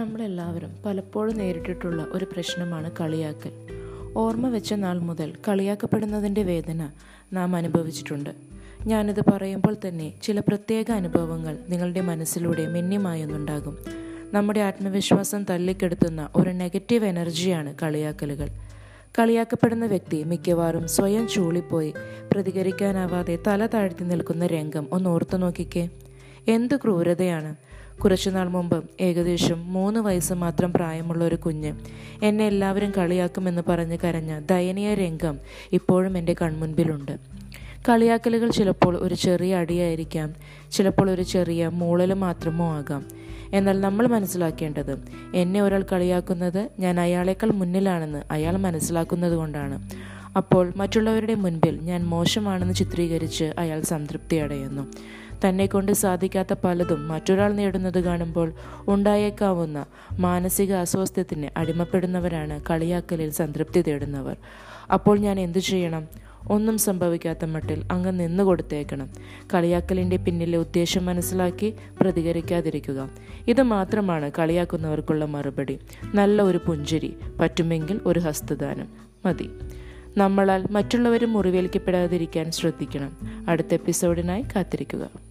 നമ്മളെല്ലാവരും പലപ്പോഴും നേരിട്ടിട്ടുള്ള ഒരു പ്രശ്നമാണ് കളിയാക്കൽ. ഓർമ്മ വെച്ച നാൾ മുതൽ കളിയാക്കപ്പെടുന്നതിന്റെ വേദന നാം അനുഭവിച്ചിട്ടുണ്ട്. ഞാനിത് പറയുമ്പോൾ തന്നെ ചില പ്രത്യേക അനുഭവങ്ങൾ നിങ്ങളുടെ മനസ്സിലൂടെ മിന്യമായൊന്നുണ്ടാകും നമ്മുടെ ആത്മവിശ്വാസം തല്ലിക്കെടുത്തുന്ന ഒരു നെഗറ്റീവ് എനർജിയാണ് കളിയാക്കലുകൾ. കളിയാക്കപ്പെടുന്ന വ്യക്തി മിക്കവാറും സ്വയം ചൂളിപ്പോയി പ്രതികരിക്കാനാവാതെ തല താഴ്ത്തി നിൽക്കുന്ന രംഗം ഒന്ന് ഓർത്തു നോക്കിക്കേ എന്ത് ക്രൂരതയാണ്? കുറച്ചുനാൾ മുമ്പ് ഏകദേശം മൂന്ന് വയസ്സ് മാത്രം പ്രായമുള്ള ഒരു കുഞ്ഞ് എന്നെ എല്ലാവരും കളിയാക്കുമെന്ന് പറഞ്ഞ് കരഞ്ഞ ദയനീയ രംഗം ഇപ്പോഴും എന്റെ കൺമുൻപിലുണ്ട്. കളിയാക്കലുകൾ ചിലപ്പോൾ ഒരു ചെറിയ അടിയായിരിക്കാം ചിലപ്പോൾ ഒരു ചെറിയ മൂളൽ മാത്രമോ ആകാം. എന്നാൽ നമ്മൾ മനസ്സിലാക്കേണ്ടത് എന്നെ ഒരാൾ കളിയാക്കുന്നത് ഞാൻ അയാളേക്കാൾ മുന്നിലാണെന്ന് അയാൾ മനസ്സിലാക്കുന്നത് കൊണ്ടാണ്. അപ്പോൾ മറ്റുള്ളവരുടെ മുൻപിൽ ഞാൻ മോശമാണെന്ന് ചിത്രീകരിച്ച് അയാൾ സംതൃപ്തി അടയുന്നു. തന്നെ കൊണ്ട് സാധിക്കാത്ത പലതും മറ്റൊരാൾ നേടുന്നത് കാണുമ്പോൾ ഉണ്ടായേക്കാവുന്ന മാനസിക അസ്വാസ്ഥ്യത്തിന് അടിമപ്പെടുന്നവരാണ് കളിയാക്കലിൽ സംതൃപ്തി തേടുന്നവർ. അപ്പോൾ ഞാൻ എന്തു ചെയ്യണം? ഒന്നും സംഭവിക്കാത്ത മട്ടിൽ അങ്ങ് നിന്നു കൊടുത്തേക്കണം. കളിയാക്കലിന്റെ പിന്നിലെ ഉദ്ദേശം മനസ്സിലാക്കി പ്രതികരിക്കാതിരിക്കുക. ഇത് മാത്രമാണ് കളിയാക്കുന്നവർക്കുള്ള മറുപടി. നല്ല ഒരു പുഞ്ചിരി പറ്റുമെങ്കിൽ ഒരു ഹസ്തദാനം. മതി. നമ്മളാൽ മറ്റുള്ളവരും മുറിവേൽക്കപ്പെടാതിരിക്കാൻ ശ്രദ്ധിക്കണം. അടുത്ത എപ്പിസോഡിനായി കാത്തിരിക്കുക.